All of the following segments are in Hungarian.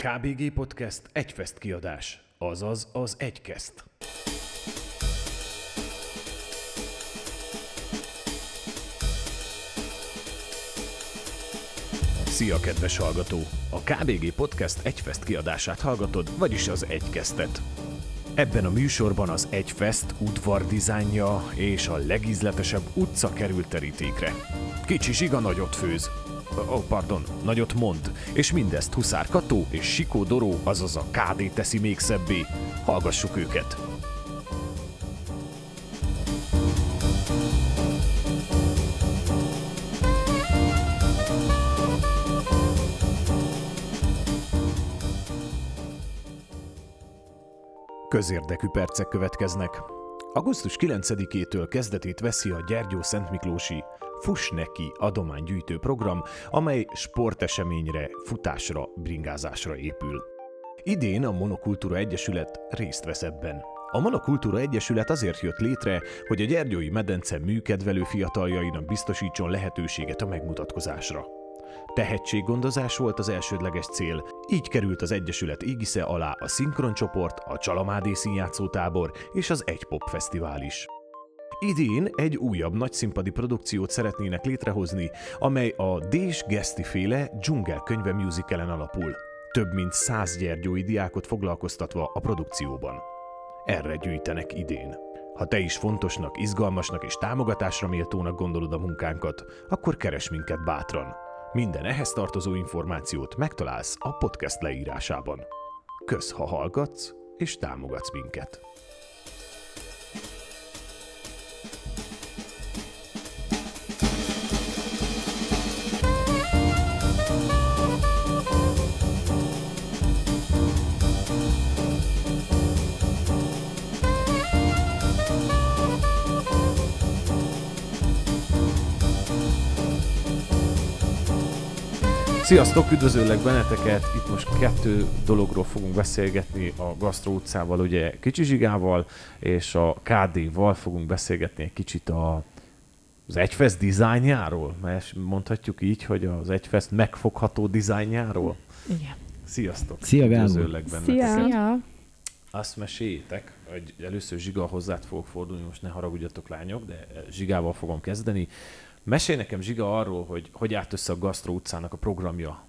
KBG Podcast egyfest kiadás, azaz az egykeszt. Szia, kedves hallgató! A KBG Podcast egyfest kiadását hallgatod, vagyis az egykesztet. Ebben a műsorban az Egyfest udvar dizájnja és a legízletesebb utca került terítékre. Kicsi zsiga nagyot főz. Oh, pardon, nagyot mond. És mindezt Huszár Kató és Sikó Doró, azaz a KD teszi még szebbé. Hallgassuk őket! Közérdekű percek következnek. Augusztus 9-től kezdetét veszi a Gyergyó Szentmiklósi Fuss neki adománygyűjtő program, amely sporteseményre, futásra, bringázásra épül. Idén a Monokultúra Egyesület részt vesz ebben. A Monokultúra Egyesület azért jött létre, hogy a Gyergyói medence műkedvelő fiataljainak biztosítson lehetőséget a megmutatkozásra. Tehetséggondozás volt az elsődleges cél, így került az Egyesület égisze alá a Szinkroncsoport, a Csalamádi Színjátszótábor és az Egy Pop Fesztivál is. Idén egy újabb nagyszínpadi produkciót szeretnének létrehozni, amely a Dés Geszti féle dzsungel könyve musicalen alapul. Több mint száz gyergyói diákot foglalkoztatva a produkcióban. Erre gyűjtenek idén. Ha te is fontosnak, izgalmasnak és támogatásra méltónak gondolod a munkánkat, akkor keres minket bátran. Minden ehhez tartozó információt megtalálsz a podcast leírásában. Kösz, ha hallgatsz és támogatsz minket. Sziasztok, üdvözöllek benneteket! Itt most kettő dologról fogunk beszélgetni a Gastro utcával, ugye Kicsi Zsigával, és a KD-val fogunk beszélgetni egy kicsit a, az Egyfest dizájnjáról, mert mondhatjuk így, hogy az Egyfest megfogható dizájnjáról. Igen. Sziasztok! Szia, Gábor! Üdvözöllek benneteket! Szia! Szia! Azt meséljétek, hogy először Zsiga hozzád fogok fordulni, most ne haragudjatok lányok, de Zsigával fogom kezdeni. Mesélj nekem, Zsiga, arról, hogy hogy állt össze a Gastro utcának a programja.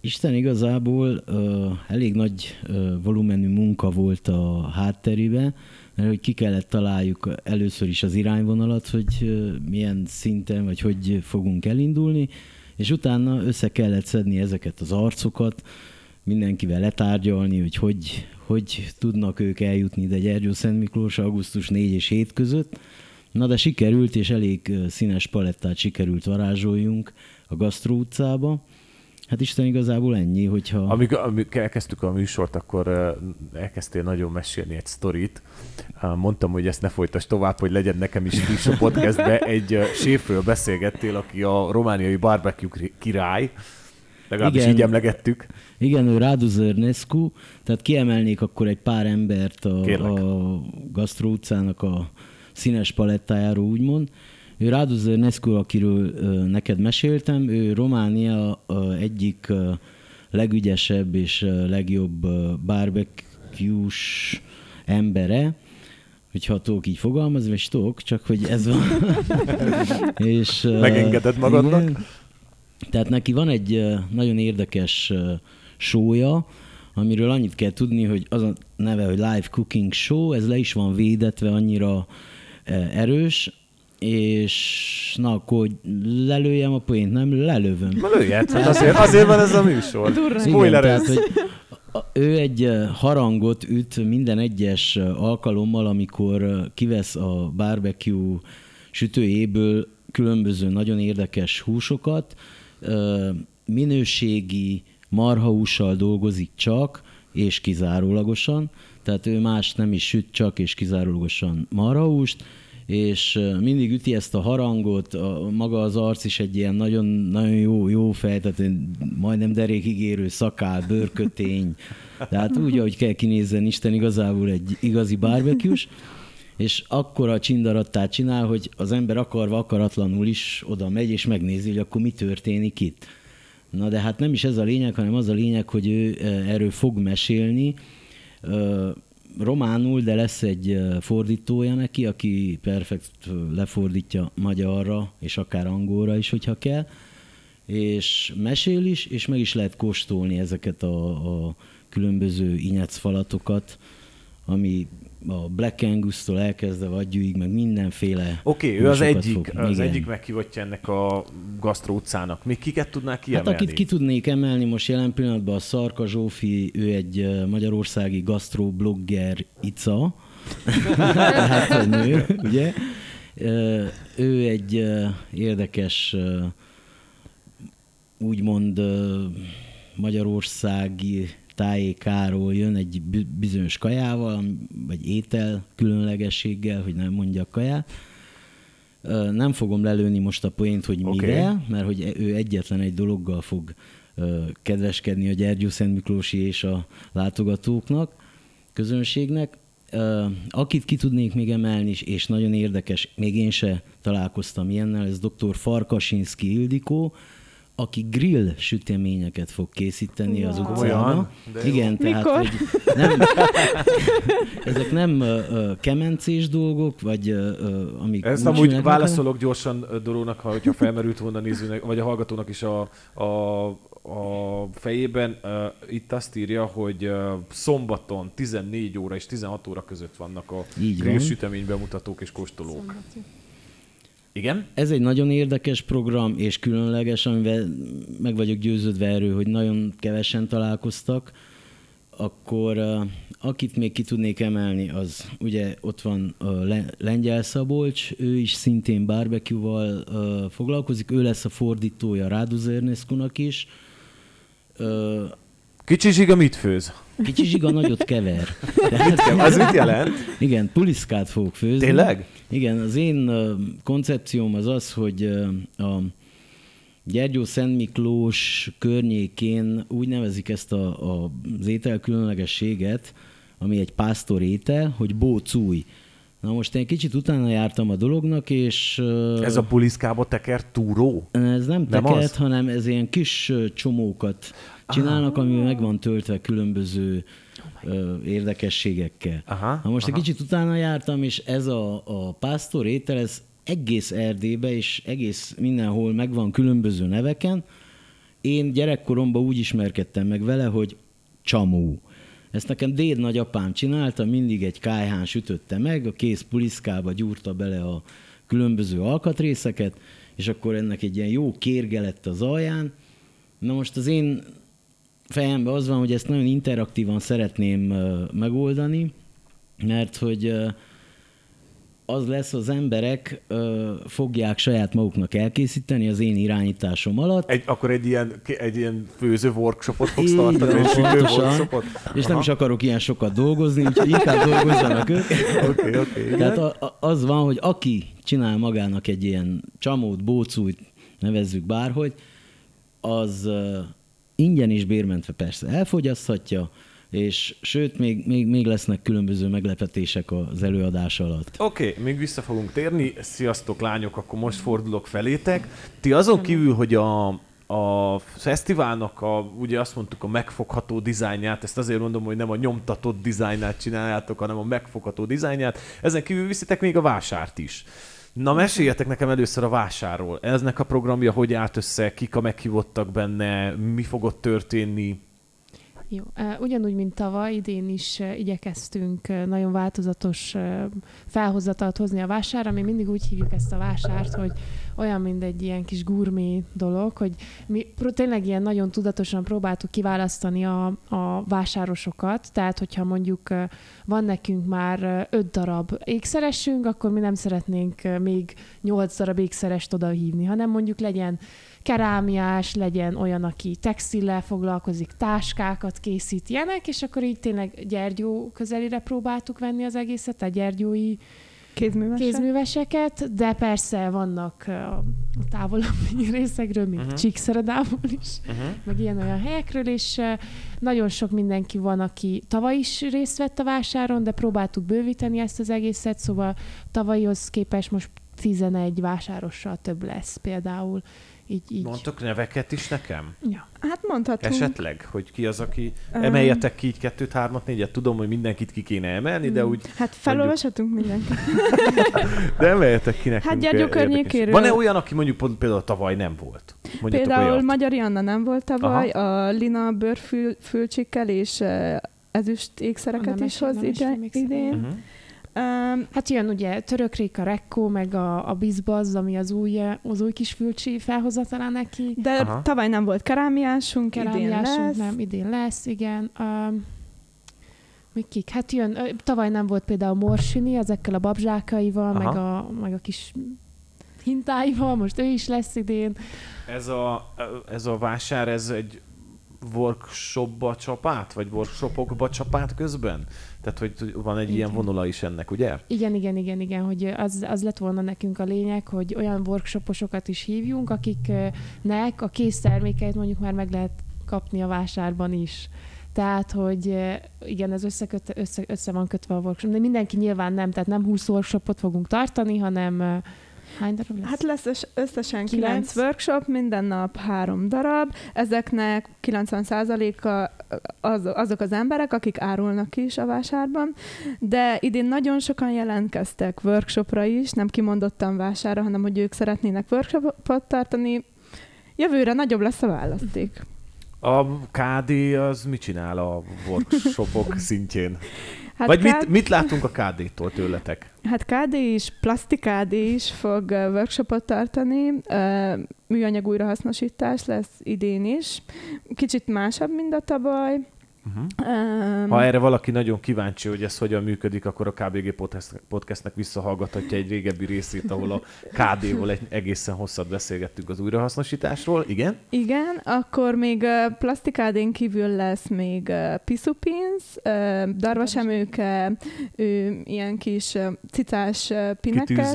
Isten igazából uh, elég nagy uh, volumenű munka volt a hátterébe, mert hogy ki kellett találjuk először is az irányvonalat, hogy uh, milyen szinten, vagy hogy fogunk elindulni, és utána össze kellett szedni ezeket az arcokat, mindenkivel letárgyalni, hogy hogy, hogy tudnak ők eljutni ide Gyergyó Szent Miklós augusztus 4 és 7 között, Na de sikerült, és elég színes palettát sikerült varázsoljunk a Gasztró utcába. Hát Isten igazából ennyi, hogyha... Amíg, amíg elkezdtük a műsort, akkor elkezdtél nagyon mesélni egy sztorit. Mondtam, hogy ezt ne folytas tovább, hogy legyen nekem is friss a podcastbe. Egy séfről beszélgettél, aki a romániai barbecue király, legalábbis igen, így emlegettük. Igen, ő Radu Zernescu, tehát kiemelnék akkor egy pár embert a, a Gasztró utcának a színes palettájáról úgymond. Ő Ráduzer Nescu, akiről neked meséltem, ő Románia egyik legügyesebb és legjobb barbecue embere, hogyha tudok így fogalmazni, és tudok, csak hogy ez van. és, Megengeded magadnak? Igen. Tehát neki van egy nagyon érdekes sója, amiről annyit kell tudni, hogy az a neve, hogy Live Cooking Show, ez le is van védetve annyira erős, és na akkor lelőjem a poént, nem? Lelövöm. Na lőjed, hát azért, azért van ez a műsor. Spoiler Igen, tehát, hogy ő egy harangot üt minden egyes alkalommal, amikor kivesz a barbecue sütőjéből különböző nagyon érdekes húsokat, minőségi marhahússal dolgozik csak, és kizárólagosan, tehát ő más nem is süt, csak és kizárólagosan marhahúst, és mindig üti ezt a harangot, a, maga az arc is egy ilyen nagyon, nagyon jó, jó fej, tehát majdnem derékigérő szakál, bőrkötény, tehát úgy, ahogy kell kinézzen Isten igazából egy igazi barbecue és akkor a csindarattát csinál, hogy az ember akarva, akaratlanul is oda megy, és megnézi, hogy akkor mi történik itt. Na de hát nem is ez a lényeg, hanem az a lényeg, hogy ő erről fog mesélni románul, de lesz egy fordítója neki, aki perfekt lefordítja magyarra, és akár angolra is, hogyha kell, és mesél is, és meg is lehet kóstolni ezeket a, a különböző inyecfalatokat, ami a Black Angus-tól elkezdve vadgyúig, meg mindenféle Oké, okay, ő az egyik, fog. az Igen. egyik meghívottja ennek a gasztró utcának. Még kiket tudnák kiemelni? Hát akit ki tudnék emelni most jelen pillanatban a Szarka Zsófi, ő egy magyarországi gasztró blogger ica, hát nő, ugye? Ő egy érdekes, úgymond magyarországi tájékáról jön egy bizonyos kajával, vagy étel különlegességgel, hogy nem mondjak kaját. Nem fogom lelőni most a poént, hogy okay. mivel, mert hogy ő egyetlen egy dologgal fog kedveskedni a Gyergyó Szent Miklósi és a látogatóknak, közönségnek. Akit ki tudnék még emelni, és nagyon érdekes, még én se találkoztam ilyennel, ez dr. Farkasinski Ildikó, aki grill süteményeket fog készíteni wow. az utcába. Igen, tehát hogy nem, ezek nem uh, kemencés dolgok, vagy uh, amik Ezt amúgy válaszolok gyorsan Dorónak, ha, hogyha felmerült volna nézőnek, vagy a hallgatónak is a, a, a fejében. Uh, itt azt írja, hogy uh, szombaton 14 óra és 16 óra között vannak a grill sütemény bemutatók és kóstolók. Szombati. Igen? Ez egy nagyon érdekes program, és különleges, amivel meg vagyok győződve erről, hogy nagyon kevesen találkoztak. Akkor akit még ki tudnék emelni, az ugye ott van a Lengyel Szabolcs, ő is szintén barbecue-val foglalkozik, ő lesz a fordítója Ráduz Erneszkunak is. Kicsi zsiga mit főz? Kicsi zsiga nagyot kever. Tehát, az mit jelent? Igen, puliszkát fogok főzni. Tényleg? Igen, az én koncepcióm az az, hogy a Gyergyó Szent Miklós környékén úgy nevezik ezt a, a, az étel különlegességet, ami egy pásztor étel, hogy bócúj. Na most én kicsit utána jártam a dolognak, és... Ez a puliszkába tekert túró? Ez nem, nem tekert, az? hanem ez ilyen kis csomókat csinálnak, ami meg van töltve különböző oh érdekességekkel. Aha, Na most aha. egy kicsit utána jártam, és ez a, a pásztor étel, ez egész Erdélybe és egész mindenhol megvan különböző neveken. Én gyerekkoromban úgy ismerkedtem meg vele, hogy csamó. Ezt nekem déd nagyapám csinálta, mindig egy kájhán sütötte meg, a kész puliszkába gyúrta bele a különböző alkatrészeket, és akkor ennek egy ilyen jó kérge lett az alján. Na most az én fejemben az van, hogy ezt nagyon interaktívan szeretném megoldani, mert hogy az lesz, az emberek ö, fogják saját maguknak elkészíteni az én irányításom alatt. Egy, akkor egy ilyen, egy ilyen főző workshopot fogsz Így tartani, egy workshopot? És Aha. nem is akarok ilyen sokat dolgozni, úgyhogy inkább dolgozzanak ők. okay, okay, Tehát a, a, az van, hogy aki csinál magának egy ilyen csamót, bócújt, nevezzük bárhogy, az ingyen is bérmentve persze elfogyaszthatja, és sőt, még, még, még lesznek különböző meglepetések az előadás alatt. Oké, okay, még vissza fogunk térni. Sziasztok lányok, akkor most fordulok felétek. Ti azon kívül, hogy a, a fesztiválnak a, ugye azt mondtuk a megfogható dizájnját, ezt azért mondom, hogy nem a nyomtatott dizájnát csináljátok, hanem a megfogható dizájnját, ezen kívül viszitek még a vásárt is. Na meséljetek nekem először a vásárról. Eznek a programja hogy állt össze, kik a meghívottak benne, mi fogott történni? Jó. Ugyanúgy, mint tavaly, idén is igyekeztünk nagyon változatos felhozatalt hozni a vásárra. Mi mindig úgy hívjuk ezt a vásárt, hogy olyan, mint egy ilyen kis gurmé dolog, hogy mi tényleg ilyen nagyon tudatosan próbáltuk kiválasztani a, a vásárosokat, tehát hogyha mondjuk van nekünk már öt darab ékszeresünk, akkor mi nem szeretnénk még nyolc darab ékszerest oda hívni, hanem mondjuk legyen kerámiás, legyen olyan, aki textillel foglalkozik, táskákat készít, ilyenek, és akkor így tényleg Gyergyó közelire próbáltuk venni az egészet, a gyergyói Kézművesek? kézműveseket, de persze vannak a távolabbi részekről, mint uh-huh. Csíkszeredából is, uh-huh. meg ilyen-olyan helyekről, és nagyon sok mindenki van, aki tavaly is részt vett a vásáron, de próbáltuk bővíteni ezt az egészet, szóval tavalyhoz képest most 11 vásárossal több lesz például, így, így. Mondtok neveket is nekem? Ja. Hát mondhatunk. Esetleg, hogy ki az, aki... Öm. Emeljetek ki így kettőt, hármat, négyet. Tudom, hogy mindenkit ki kéne emelni, de úgy... Hát felolvashatunk mindenkit. De emeljetek ki nekünk. Hát Gyergyó környékéről- Van-e olyan, aki mondjuk pont például tavaly nem volt? Mondjatok Például olyat. Magyari Anna nem volt tavaly, a Lina bőrfülcsikkel és uh, ezüst ékszereket is hoz idén. Uh-huh. Um, Hát jön ugye Török Réka Rekko, meg a, a Bizbazz, ami az új, az új kis fülcsi felhozatala neki. de Aha. tavaly nem volt kerámiásunk, idén Kerámiásunk lesz. nem, idén lesz, igen. Um, még kik? Hát jön, ö, tavaly nem volt például Morsini ezekkel a babzsákaival, Aha. meg a, meg a kis hintáival, most ő is lesz idén. Ez a, ez a vásár, ez egy workshopba csap át, vagy workshopokba csap át közben? Tehát, hogy van egy ilyen Igen. vonala is ennek, ugye? Igen, igen, igen, igen, hogy az, az lett volna nekünk a lényeg, hogy olyan workshoposokat is hívjunk, akiknek a kész termékeit mondjuk már meg lehet kapni a vásárban is. Tehát, hogy igen, ez összeköt, össze, össze van kötve a workshop. De mindenki nyilván nem, tehát nem 20 workshopot fogunk tartani, hanem hány darab lesz? Hát lesz össz- összesen Kilenc. 9 workshop, minden nap három darab. Ezeknek 90%-a az, azok az emberek, akik árulnak is a vásárban, de idén nagyon sokan jelentkeztek workshopra is, nem kimondottan vásárra, hanem hogy ők szeretnének workshopot tartani. Jövőre nagyobb lesz a választék. A KD az mit csinál a workshopok szintjén? Hát Vagy mit, K- mit látunk a KD-tól tőletek? Hát KD is, Plastik KD is fog workshopot tartani, műanyag újrahasznosítás lesz idén is. Kicsit másabb, mint a tavaly. Uh-huh. Um, Ha erre valaki nagyon kíváncsi, hogy ez hogyan működik, akkor a KBG podcast- podcastnek visszahallgathatja egy régebbi részét, ahol a KD-val egy egészen hosszat beszélgettünk az újrahasznosításról. Igen? Igen, akkor még uh, plastikádén kívül lesz még uh, piszupinsz, uh, darvasemőke, uh, ilyen kis uh, cicás uh, pineket,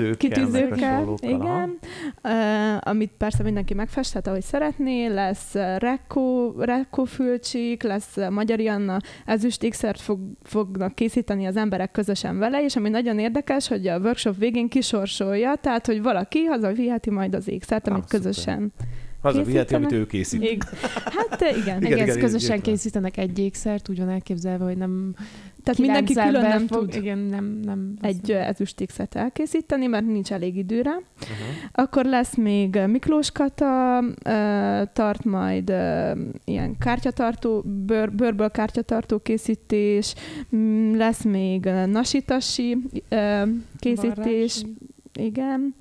meg hasonlókkal, igen, uh, amit persze mindenki megfesthet, ahogy szeretné, lesz uh, rekó, rekó fülcsik, lesz uh, Magyari Anna ezüst ékszert fog, fognak készíteni az emberek közösen vele, és ami nagyon érdekes, hogy a workshop végén kisorsolja, tehát, hogy valaki hazaviheti majd az ékszert, amit Ah, szuper. Hazaviheti, amit ő készít. Ig- Hát igen. Igen, Igen, igen, igen, közösen értem. készítenek egy ékszert, úgy van elképzelve, hogy nem Tehát mindenki külön nem fog, tud Igen, nem, nem. egy ö, ezüstékszert elkészíteni, mert nincs elég időre. Uh-huh. Akkor lesz még ö, Miklós Kata, tart majd ilyen kártyatartó, bőr, bőrből kártyatartó készítés, Mm, lesz még nasitasi készítés, Varrási. igen.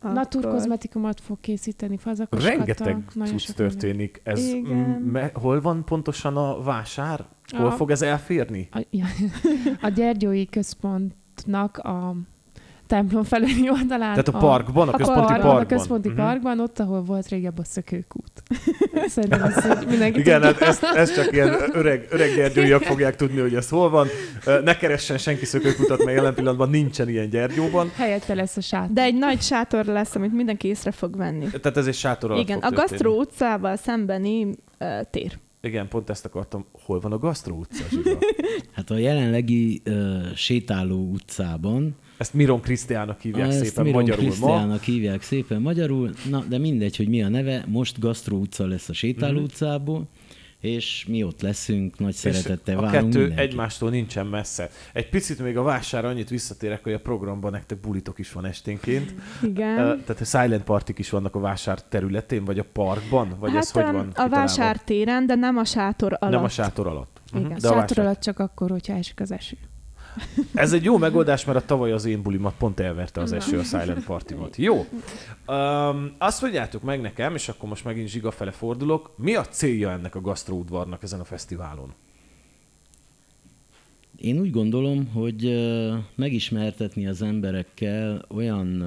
Naturkozmetikumot fog készíteni, fazakos Rengeteg cucc történik. Ez, Igen. me, hol van pontosan a vásár? Hol A- fog ez elférni? A, ja, a Gyergyói Központnak a templom felüli oldalán. Tehát a parkban, a, a központi parkban, parkban. A központi Mhm. parkban, ott, ahol volt régebb a szökőkút. Szerintem így mindenki Igen, tudja. hát ezt, ezt csak ilyen öreg, öreg gyergyóiak fogják tudni, hogy ez hol van. Ne keressen senki szökőkutat, mert jelen pillanatban nincsen ilyen gyergyóban. Helyette lesz a sátor. De egy nagy sátor lesz, amit mindenki észre fog venni. Tehát ez egy sátor alatt Igen, fog a Gasztró történni. utcával szembeni uh, tér. Igen, pont ezt akartam. Hol van a Gasztró utca, Zsiga? Hát a jelenlegi uh, sétáló utcában, Ezt Miron Krisztiának hívják ezt szépen Miron magyarul ma. Krisztiának hívják szépen magyarul, na de mindegy, hogy mi a neve, most Gasztró utca lesz a sétáló Mhm. utcából, és mi ott leszünk, nagy szeretettel a várunk kettő mindenkit. egymástól nincsen messze. Egy picit még a vásárra annyit visszatérek, hogy a programban nektek bulitok is van esténként. Igen. Tehát a silent partik is vannak a vásár területén, vagy a parkban? Vagy hát ez hogy öm, van a kitalálva? vásártéren, de nem a sátor alatt. Nem a sátor alatt. Igen. Mhm. De a sátor vásár... alatt csak akkor, hogyha esik az eső. Ez egy jó megoldás, mert a tavaly az én bulimat pont elverte az eső a Silent Partimat. Jó. Um, azt mondjátok meg nekem, és akkor most megint Zsiga fele fordulok, mi a célja ennek a gasztróudvarnak ezen a fesztiválon? Én úgy gondolom, hogy megismertetni az emberekkel olyan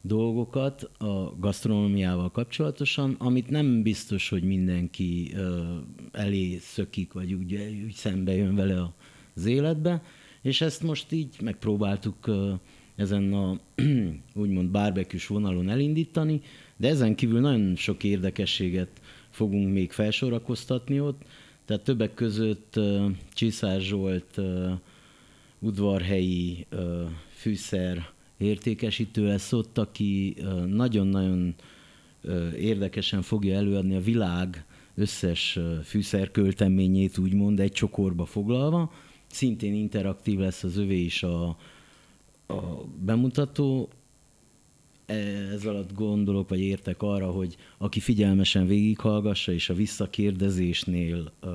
dolgokat a gasztronómiával kapcsolatosan, amit nem biztos, hogy mindenki elé szökik, vagy úgy, úgy szembe jön vele az életbe, és ezt most így megpróbáltuk ezen a úgymond barbecue vonalon elindítani, de ezen kívül nagyon sok érdekességet fogunk még felsorakoztatni ott, tehát többek között Csiszár Zsolt udvarhelyi fűszer értékesítő lesz ott, aki nagyon-nagyon érdekesen fogja előadni a világ összes fűszerkölteményét, úgymond egy csokorba foglalva. Szintén interaktív lesz az övé is a, a bemutató. Ez alatt gondolok, vagy értek arra, hogy aki figyelmesen végighallgassa, és a visszakérdezésnél uh,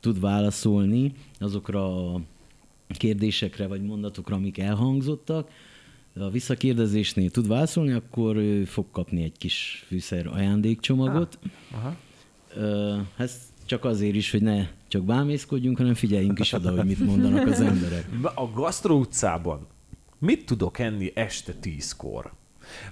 tud válaszolni azokra a kérdésekre, vagy mondatokra, amik elhangzottak, a visszakérdezésnél tud válaszolni, akkor ő fog kapni egy kis fűszer ajándékcsomagot. Ah, aha. Ez csak azért is, hogy ne csak bámészkodjunk, hanem figyeljünk is oda, hogy mit mondanak az emberek. A Gasztro utcában mit tudok enni este tízkor?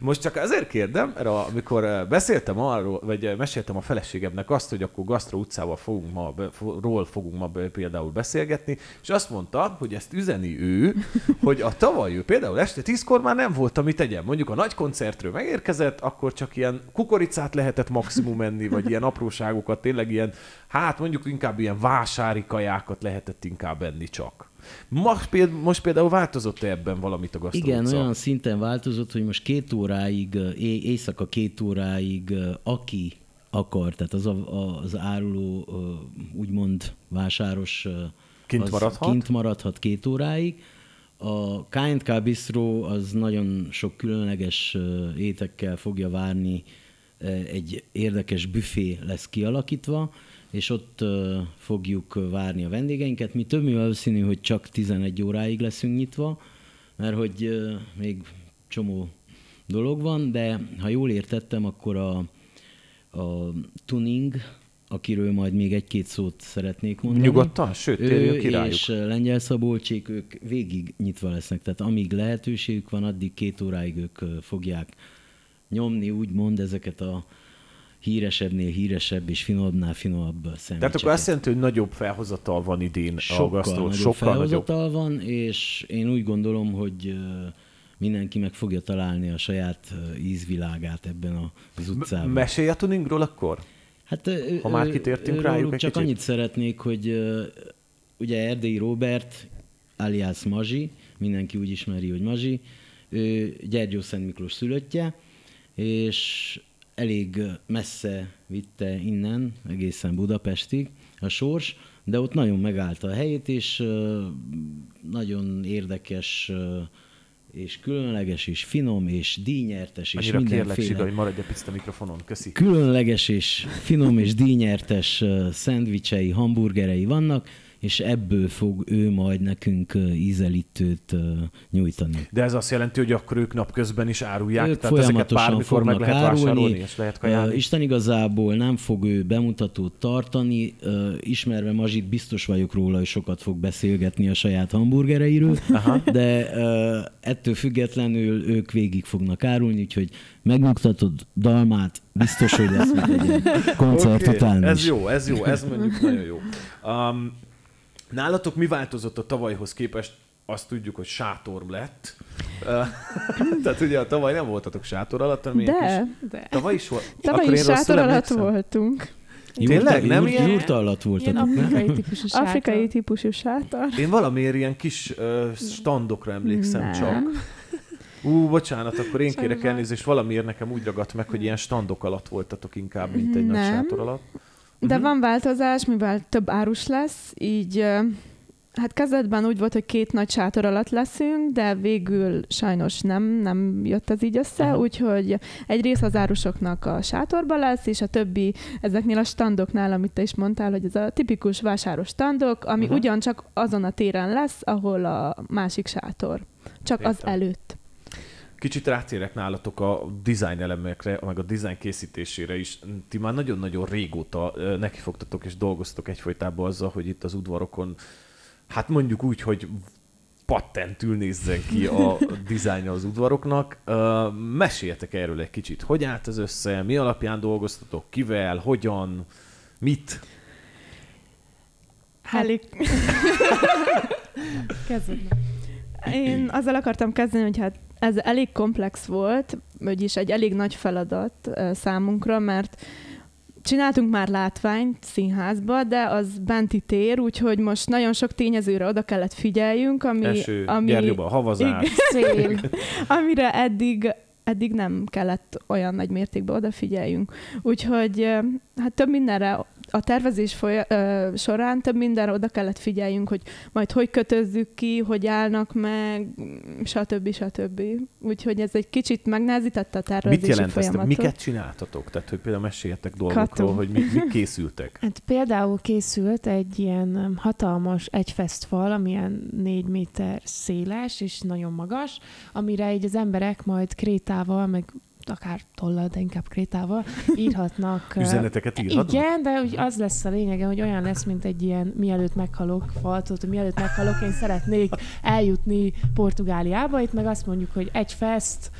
Most csak azért kérdem, mert amikor eh, beszéltem arról, vagy eh, meséltem a feleségemnek azt, hogy akkor Gasztro utcával fogunk ma, ról fogunk ma például beszélgetni, és azt mondta, hogy ezt üzeni ő, hogy a tavaly ő például este tízkor már nem volt, amit tegyen. Mondjuk a nagy koncertről megérkezett, akkor csak ilyen kukoricát lehetett maximum enni, vagy ilyen apróságokat, tényleg ilyen, hát mondjuk inkább ilyen vásári kajákat lehetett inkább enni csak. Most például, most például változott -e ebben valamit a gasztróca? Igen, olyan szinten változott, hogy most két óráig, éjszaka két óráig, aki akar, tehát az, a, az áruló úgymond vásáros kint maradhat? kint maradhat két óráig. A K&K Bistro az nagyon sok különleges étekkel fogja várni, egy érdekes büfé lesz kialakítva, és ott fogjuk várni a vendégeinket. Mi több valószínű, hogy csak 11 óráig leszünk nyitva, mert hogy még csomó dolog van, de ha jól értettem, akkor a, a tuning, akiről majd még egy-két szót szeretnék mondani. Nyugodtan, sőt, térjünk ki rájuk. És Lengyel Szabolcsék, ők végig nyitva lesznek, tehát amíg lehetőségük van, addig két óráig ők fogják nyomni, úgymond ezeket a híresebbnél híresebb és finomabbnál finomabb szendvicseket. Tehát akkor azt jelenti, hogy nagyobb felhozatal van idén sokkal a gasztró. Nagyobb sokkal felhozatal nagyobb. van, és én úgy gondolom, hogy mindenki meg fogja találni a saját ízvilágát ebben az utcában. Mesélj a tuningról akkor? Hát, ha már kitértünk rájuk egy Csak kicsit? annyit szeretnék, hogy ugye Erdélyi Robert, alias Mazsi, mindenki úgy ismeri, hogy Mazsi, ő Gyergyó Szent Miklós szülöttje, és elég messze vitte innen, egészen Budapestig a sors, de ott nagyon megállta a helyét, és nagyon érdekes és különleges, és finom, és díjnyertes, és Annyira mindenféle... kérlek, Siga, hogy maradj egy picit a mikrofonon, köszi. Különleges és finom és díjnyertes szendvicsei, hamburgerei vannak, és ebből fog ő majd nekünk ízelítőt nyújtani. De ez azt jelenti, hogy akkor ők napközben is árulják, ők tehát ezeket bármikor meg lehet árulni, vásárolni, és lehet kajálni? Isten igazából nem fog ő bemutatót tartani, ismerve Mazsit biztos vagyok róla, hogy sokat fog beszélgetni a saját hamburgereiről, Aha. de ettől függetlenül ők végig fognak árulni, úgyhogy megnyugtatod Dalmát, biztos, hogy lesz egy koncert okay. után is. Ez jó, ez jó, ez mondjuk nagyon jó. Um, Nálatok mi változott a tavalyhoz képest? Azt tudjuk, hogy sátor lett. Tehát ugye a tavaly nem voltatok sátor alatt, hanem de, kis... de. Tavaly is volt. Tavaly Akkor is sátor alatt emlékszem? voltunk. Tényleg? Nem jurta, ilyen? Jurta alatt voltatok, ilyen afrikai típusú sátor. Afrikai típusú sátor. Én valamiért ilyen kis uh, standokra emlékszem nem. csak. Ú, bocsánat, akkor én kérek elnézést, valamiért nekem úgy ragadt meg, hogy ilyen standok alatt voltatok inkább, mint egy nem. nagy sátor alatt. De uh-huh. van változás, mivel több árus lesz, így hát kezdetben úgy volt, hogy két nagy sátor alatt leszünk, de végül sajnos nem, nem jött ez így össze, uh-huh. úgyhogy egy rész az árusoknak a sátorba lesz, és a többi ezeknél a standoknál, amit te is mondtál, hogy ez a tipikus vásáros standok, ami uh-huh. ugyancsak azon a téren lesz, ahol a másik sátor. Csak Értem. az előtt. Kicsit rátérek nálatok a design elemekre, meg a design készítésére is. Ti már nagyon-nagyon régóta nekifogtatok és dolgoztok egyfolytában azzal, hogy itt az udvarokon, hát mondjuk úgy, hogy patentül nézzen ki a dizájnja az udvaroknak. Meséljetek erről egy kicsit. Hogy állt ez össze? Mi alapján dolgoztatok? Kivel? Hogyan? Mit? Elég... Én azzal akartam kezdeni, hogy hát ez elég komplex volt, vagyis egy elég nagy feladat számunkra, mert csináltunk már látványt színházba, de az benti tér, úgyhogy most nagyon sok tényezőre oda kellett figyeljünk, ami... Eső, ami, gyergyóba, havazás. Igen, amire eddig eddig nem kellett olyan nagy mértékben odafigyeljünk. Úgyhogy hát több mindenre a tervezés foly- ö, során több mindenre oda kellett figyeljünk, hogy majd hogy kötözzük ki, hogy állnak meg, stb. stb. Úgyhogy ez egy kicsit megnehezítette a tervezési Mit jelent ezt? folyamatot. Miket csináltatok? Tehát, hogy például meséljetek dolgokról, Katu. hogy mi, mi készültek. Hát például készült egy ilyen hatalmas egyfesztfal, ami ilyen négy méter széles és nagyon magas, amire így az emberek majd krétával, meg akár tollal, de inkább krétával írhatnak. Üzeneteket írhatnak? Igen, de úgy az lesz a lényege, hogy olyan lesz, mint egy ilyen mielőtt meghalok faltot, mielőtt meghalok, én szeretnék eljutni Portugáliába, itt meg azt mondjuk, hogy egy fest,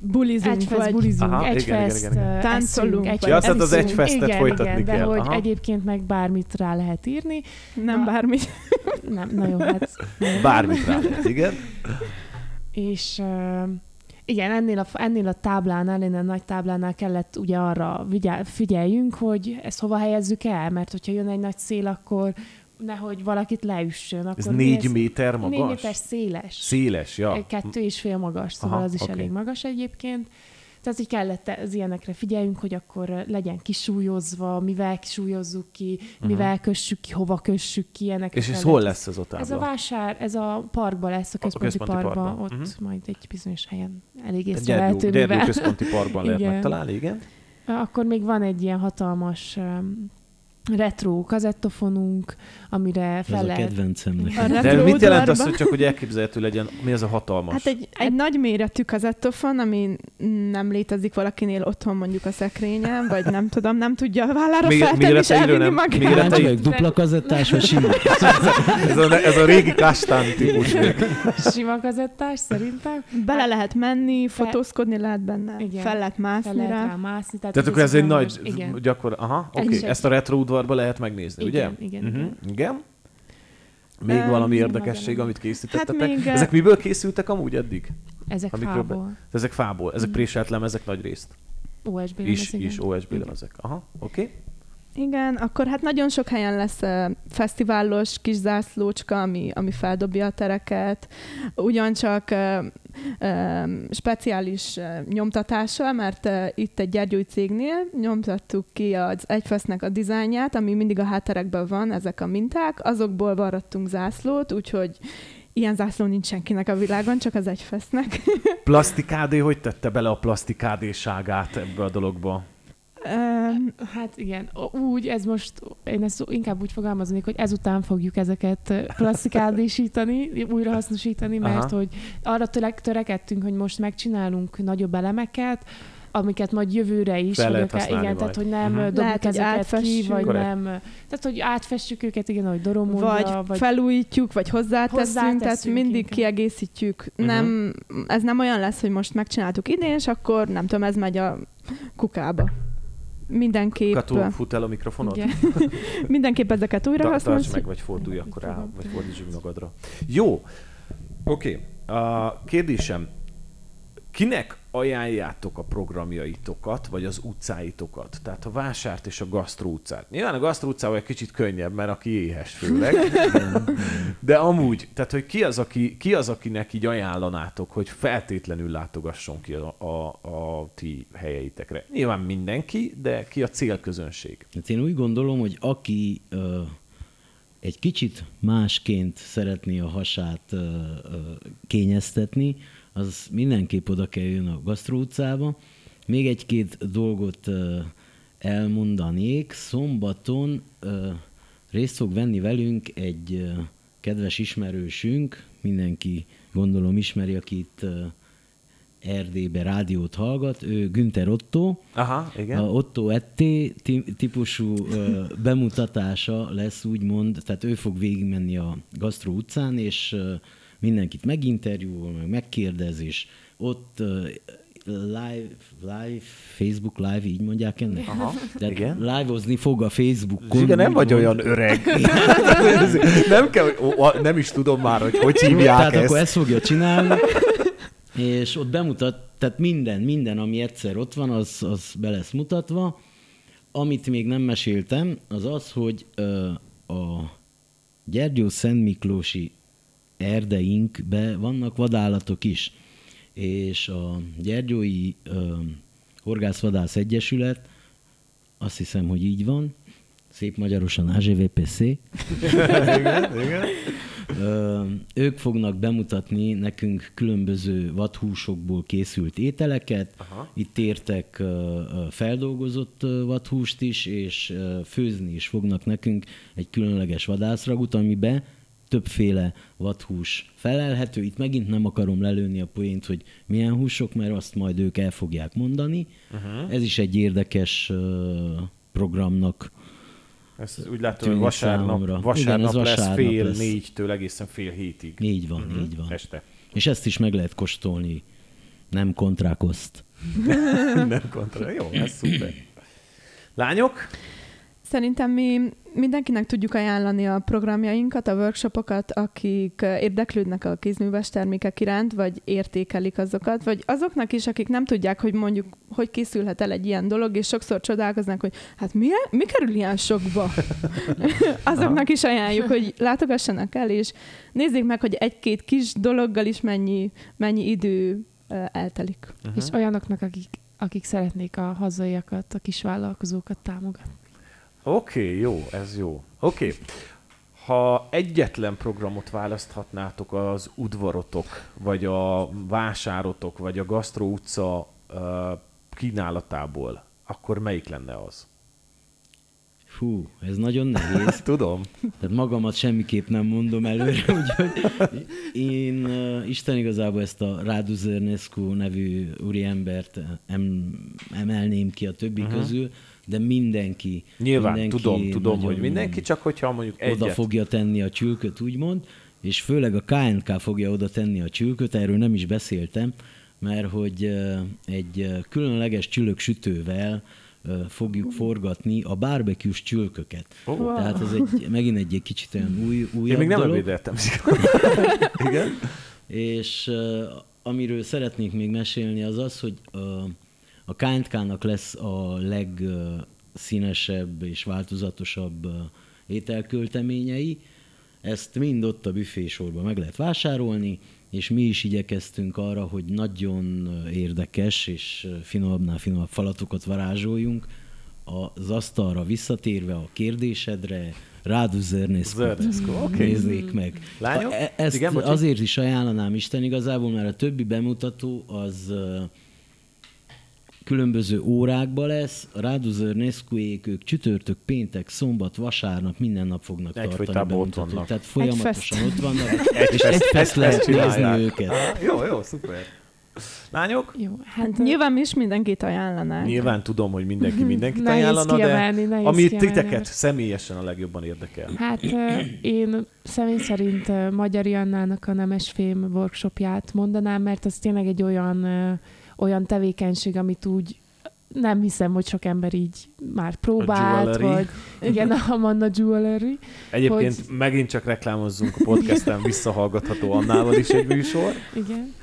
bulizunk, egy fest vagy bulizunk, Aha, egy igen, igen, fest, igen, igen. uh, Táncolunk, eszünk, egy vagy Ja, tehát az eszünk. egy festet igen, folytatni igen, de kell. hogy Aha. egyébként meg bármit rá lehet írni. nem Na. bármi. Nem, na jó, hát... Bármit rá lehet, igen. És uh, igen, ennél a, ennél a táblánál, ennél a nagy táblánál kellett ugye arra figyeljünk, hogy ezt hova helyezzük el, mert hogyha jön egy nagy szél, akkor nehogy valakit leüssön. Akkor Ez négy méter magas? Négy méter széles. Széles, ja. Kettő és fél magas, szóval Aha, az is oké. elég magas egyébként. Tehát így kellett az ilyenekre figyeljünk, hogy akkor legyen kisúlyozva, mivel kisúlyozzuk ki, mivel kössük ki, hova kössük ki, ilyenekre Mhm. És ez hol lesz ez a tábla? Ez a vásár, ez a parkban lesz, a központi, központi parkban, parkban. ott Mhm. majd egy bizonyos helyen elég észrevehető, Gyergyó központi parkban lehet megtalálni, igen. akkor még van egy ilyen hatalmas um, retro kazettofonunk, amire Ez fel a lehet... kedvencemnek. A De mit jelent az, hogy csak hogy elképzelhető legyen, mi az a hatalmas? Hát egy, egy nagy méretű kazettofon, ami nem létezik valakinél otthon mondjuk a szekrényen, vagy nem tudom, nem tudja a vállára Még- feltenni és elvinni nem- magát. Kíváncsi vagyok, dupla kazettás vagy sima? ez, a, ez a régi kastán típus még. Sima kazettás szerintem. Bele lehet menni, fotózkodni lehet benne, Igen. fel lehet Fel mászni lehet rá rá. mászni. Tehát, Tehát akkor ez egy nagy, gyakor... Aha, Ez oké. egy- Ezt a retro udvarba lehet megnézni, Igen, ugye? igen, Mhm, igen. igen. Még Öm, valami mi érdekesség, amit készítettetek? Hát még, Ezek miből készültek amúgy eddig? Ezek Amikről be- fából. Ezek fából, ezek Mhm. préselt lemezek nagy részt. OSB Is, lemez, igen. is OSB Igen. lemezek. Aha, oké. Igen, akkor hát nagyon sok helyen lesz uh, fesztiválos kis zászlócska, ami, ami feldobja a tereket, ugyancsak uh, speciális nyomtatással, mert itt egy gyergyói cégnél nyomtattuk ki az egyfesznek a dizájnját, ami mindig a hátterekben van, ezek a minták, azokból varrattunk zászlót, úgyhogy ilyen zászló nincs senkinek a világon, csak az egyfesznek. Plastikádé, hogy tette bele a plastikádéságát ebbe a dologba? Um, Hát igen, úgy, ez most, én ezt inkább úgy fogalmaznék, hogy ezután fogjuk ezeket plastikádésítani, újrahasznosítani, mert Aha. hogy arra töre, törekedtünk, hogy most megcsinálunk nagyobb elemeket, amiket majd jövőre is, Fel lehet akár, használni igen, majd. tehát hogy nem Mhm. uh-huh. dobjuk Lehet, hogy ezeket ki, vagy Korrekt. nem, tehát hogy átfessük őket, igen, hogy doromódra, vagy, vagy, vagy felújítjuk, vagy hozzáteszünk, tehát Hozzáteszünk mindig inkább. kiegészítjük. Mhm. Nem, ez nem olyan lesz, hogy most megcsináltuk idén, és akkor nem tudom, ez megy a kukába. Mindenképp, Kató, fut el a mikrofonod? igen. mindenképp ezeket újra Ta- Tartsd meg, vagy fordulj akkor rá, vagy fordítsd magadra. Jó, oké. A kérdésem, kinek ajánljátok a programjaitokat, vagy az utcáitokat? Tehát a vásárt és a gasztró utcát. Nyilván a gasztró utcával egy kicsit könnyebb, mert aki éhes főleg. De amúgy, tehát hogy ki az, aki, ki az, akinek így ajánlanátok, hogy feltétlenül látogasson ki a, a, a ti helyeitekre? Nyilván mindenki, de ki a célközönség? Hát én úgy gondolom, hogy aki ö, egy kicsit másként szeretné a hasát ö, ö, kényeztetni, az mindenképp oda kell jön a Gasztró utcába. Még egy-két dolgot elmondanék. Szombaton részt fog venni velünk egy kedves ismerősünk, mindenki gondolom ismeri, aki itt Erdélybe rádiót hallgat, ő Günther Otto, Aha, igen. a Otto Etté típusú ö, bemutatása lesz úgymond, tehát ő fog végigmenni a Gasztró utcán, és ö, mindenkit meginterjúol, meg megkérdez, és ott live, live, Facebook live, így mondják ennek? Aha, Tehát igen. live-ozni fog a Facebookon. Zsiga, nem vagy úgymond. olyan öreg. nem, kell, nem is tudom már, hogy hogy hívják tehát ezt. akkor ezt fogja csinálni, és ott bemutat, tehát minden, minden, ami egyszer ott van, az, az be lesz mutatva. Amit még nem meséltem, az az, hogy ö, a Gyergyó Szent Miklósi erdeinkbe vannak vadállatok is. és a Gyergyói Horgászvadász Egyesület, azt hiszem, hogy így van, szép magyarosan AGVPC, igen, igen. Ö, ők fognak bemutatni nekünk különböző vadhúsokból készült ételeket. Aha. Itt értek ö, feldolgozott vadhúst is, és ö, főzni is fognak nekünk egy különleges vadászragut, amiben többféle vadhús felelhető. Itt megint nem akarom lelőni a poént, hogy milyen húsok, mert azt majd ők el fogják mondani. Uh-huh. Ez is egy érdekes ö, programnak Ezt úgy látom, hogy vasárnap, számomra. vasárnap, Igen, ez lesz vasárnap fél lesz. négytől egészen fél hétig. így van, uh-huh. így van. Este. És ezt is meg lehet kóstolni, nem kontrákoszt. Nem kontra. Jó, ez szuper. Lányok? Szerintem mi mindenkinek tudjuk ajánlani a programjainkat, a workshopokat, akik eh, érdeklődnek a kézműves termékek iránt, vagy értékelik azokat, vagy azoknak is, akik nem tudják, hogy mondjuk, hogy készülhet el egy ilyen dolog, és sokszor csodálkoznak, hogy hát mi, mi kerül ilyen sokba? azoknak is ajánljuk, hogy látogassanak el, és nézzék meg, hogy egy-két kis dologgal is mennyi, mennyi idő eh, eltelik. És olyanoknak, akik, akik szeretnék a hazaiakat, a kisvállalkozókat támogatni. Oké, okay, jó, ez jó. Oké. Okay. Ha egyetlen programot választhatnátok az udvarotok, vagy a vásárotok, vagy a Gasztró utca uh, kínálatából, akkor melyik lenne az? Fú, ez nagyon nehéz. Tudom. Tehát magamat semmiképp nem mondom előre, úgyhogy én uh, Isten igazából ezt a Radu Zernescu nevű úriembert em, emelném ki a többi uh-huh. közül, de mindenki Nyilván, mindenki tudom, tudom, hogy mindenki, csak hogyha mondjuk egyet. oda fogja tenni a csülköt, úgymond, és főleg a KNK fogja oda tenni a csülköt, erről nem is beszéltem, mert hogy egy különleges csülök sütővel fogjuk forgatni a barbecue csülköket. Oh. Tehát ez egy, megint egy, egy kicsit olyan új, újabb Én még nem ebédeltem. Igen? És amiről szeretnék még mesélni, az az, hogy a KNK-nak lesz a legszínesebb és változatosabb ételkölteményei. Ezt mind ott a büfésorban meg lehet vásárolni, és mi is igyekeztünk arra, hogy nagyon érdekes és finomabbnál finomabb falatokat varázsoljunk. Az asztalra visszatérve a kérdésedre, Rádu Zernészkó. Oké. Nézzék meg. Lányok? E- Ezt Igen, bocsi. azért is ajánlanám Isten igazából, mert a többi bemutató az különböző órákba lesz. A Rádu Zernészkóék, ők csütörtök, péntek, szombat, vasárnap, minden nap fognak tartani Egyfolytában ott bemutatót. vannak. Tehát folyamatosan ott vannak, Egy és egy fest lehet nézni őket. Ah, jó, jó, szuper. Lányok? Jó, Hát hát nyilván mi is mindenkit ajánlanánk. Nyilván tudom, hogy mindenki mindenkit Nehéz ajánlana, de kiemelni, ami kiemelni. titeket személyesen a legjobban érdekel. Hát én személy szerint ö, Magyari Annának a Nemesfém workshopját mondanám, mert az tényleg egy olyan, olyan tevékenység, amit úgy nem hiszem, hogy sok ember így már próbált, vagy igen, a Manna Jewelry. Egyébként Hogy- megint csak reklámozzunk a podcasten, visszahallgatható Annával is egy műsor. Igen.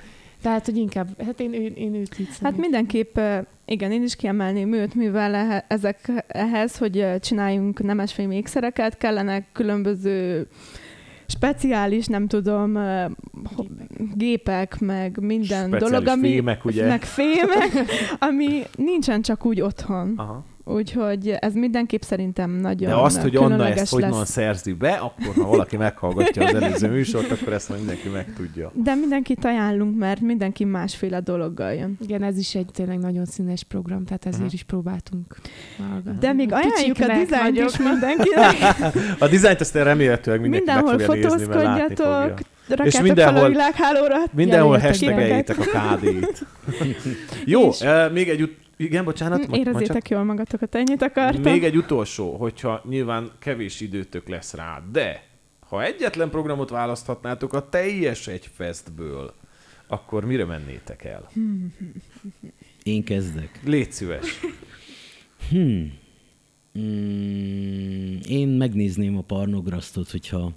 Tehát, hogy inkább, hát én, én, én őt így Hát mindenképp, igen, én is kiemelném őt, mivel ezek ehhez, hogy csináljunk nemesfém ékszereket, kellenek különböző speciális, nem tudom, gépek, meg minden Speciális dolog, ami... fémek, ugye? Meg fémek, ami nincsen csak úgy otthon. Aha. Úgyhogy ez mindenképp szerintem nagyon De azt, hogy Anna ezt lesz. szerzi be, akkor ha valaki meghallgatja az előző műsort, akkor ezt mindenki megtudja. De mindenkit ajánlunk, mert mindenki másféle dologgal jön. Igen, ez is egy tényleg nagyon színes program, tehát ezért Aha. is próbáltunk hallgatni. De még ajánljuk a Kicsiknek, dizájnt is mindenkinek. A dizájnt azt remélhetőleg mindenki Mindenhol meg fogja nézni, mert látni fogja. fotózkodjatok, rakjátok mindenhol- fel a világhálóra. Mindenhol hashtageljétek a KD-t. Jó, És- eh, még egy ut- igen, bocsánat. Ma- Érezzétek jól magatokat, ennyit akartam. Még egy utolsó, hogyha nyilván kevés időtök lesz rá, de ha egyetlen programot választhatnátok a teljes egy festből, akkor mire mennétek el? Én kezdek. Légy szíves. Hmm. Mm, én megnézném a parnograsztot, hogyha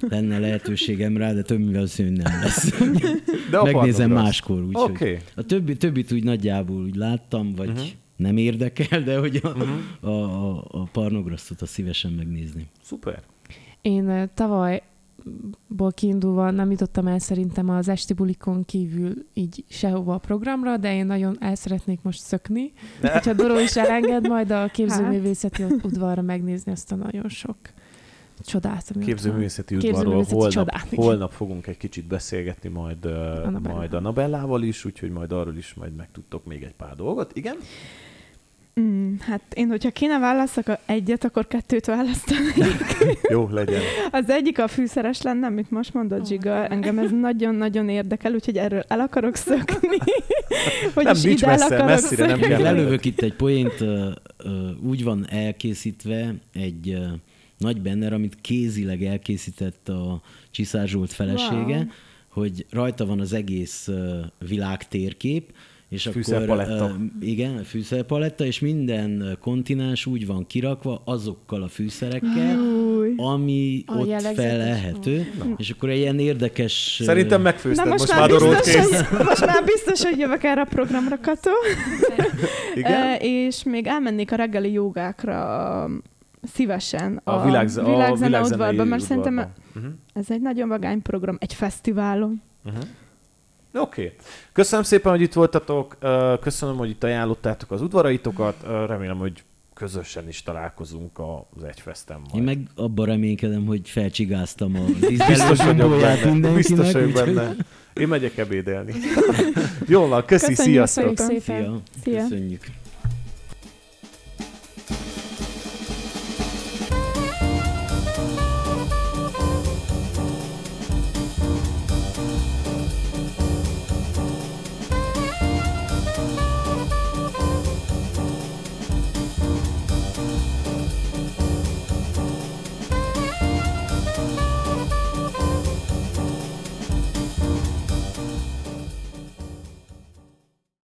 lenne lehetőségem rá, de több valószínűleg nem lesz. De Megnézem máskor, úgyhogy. Okay. A többi, többit úgy nagyjából úgy láttam, vagy uh-huh. nem érdekel, de hogy a, Mhm. a, a, a parnograsztot a szívesen megnézni. Szuper. Én tavaly ból kiindulva nem jutottam el szerintem az esti bulikon kívül így sehova a programra, de én nagyon el szeretnék most szökni. De. Hogyha Doró is elenged majd a képzőművészeti hát. udvarra megnézni azt a nagyon sok csodát. Képzőművészeti udvarról holnap, csodát, holnap fogunk egy kicsit beszélgetni majd, Annabella. majd Annabellával is, úgyhogy majd arról is majd megtudtok még egy pár dolgot. Igen? Mm, hát én, hogyha kéne válaszok egyet, akkor kettőt választanék. Jó, legyen. Az egyik a fűszeres lenne, amit most mondott Zsiga. Engem ez nagyon-nagyon érdekel, úgyhogy erről el akarok szökni. hogy nem, nincs ide messze, el messzire nem kell. Lelövök itt egy poént, úgy van elkészítve egy nagy benner, amit kézileg elkészített a Csiszár Zsolt felesége, wow. hogy rajta van az egész világ térkép, és fűszerpaletta. Akkor, uh, igen, fűszerpaletta, és minden kontinens úgy van kirakva azokkal a fűszerekkel, Új. ami a ott felelhető, és akkor egy ilyen érdekes... Szerintem megfőzted, most, most már biztos, kész. Hogy, most már biztos, hogy jövök erre a programra, Kató. igen? És még elmennék a reggeli jogákra szívesen a, a, világze, világzene, a udvarban, mert szerintem uh-huh. ez egy nagyon vagány program, egy fesztiválon. Uh-huh. Oké. Okay. Köszönöm szépen, hogy itt voltatok. Köszönöm, hogy itt ajánlottátok az udvaraitokat. Remélem, hogy közösen is találkozunk az Egyfeszten majd. Én meg abban reménykedem, hogy felcsigáztam a Biztos vagyok benne. Biztos vagyok benne. Én megyek ebédelni. Jól van, köszi, Köszönjük sziasztok! Szépen. Szia. Szia. Köszönjük.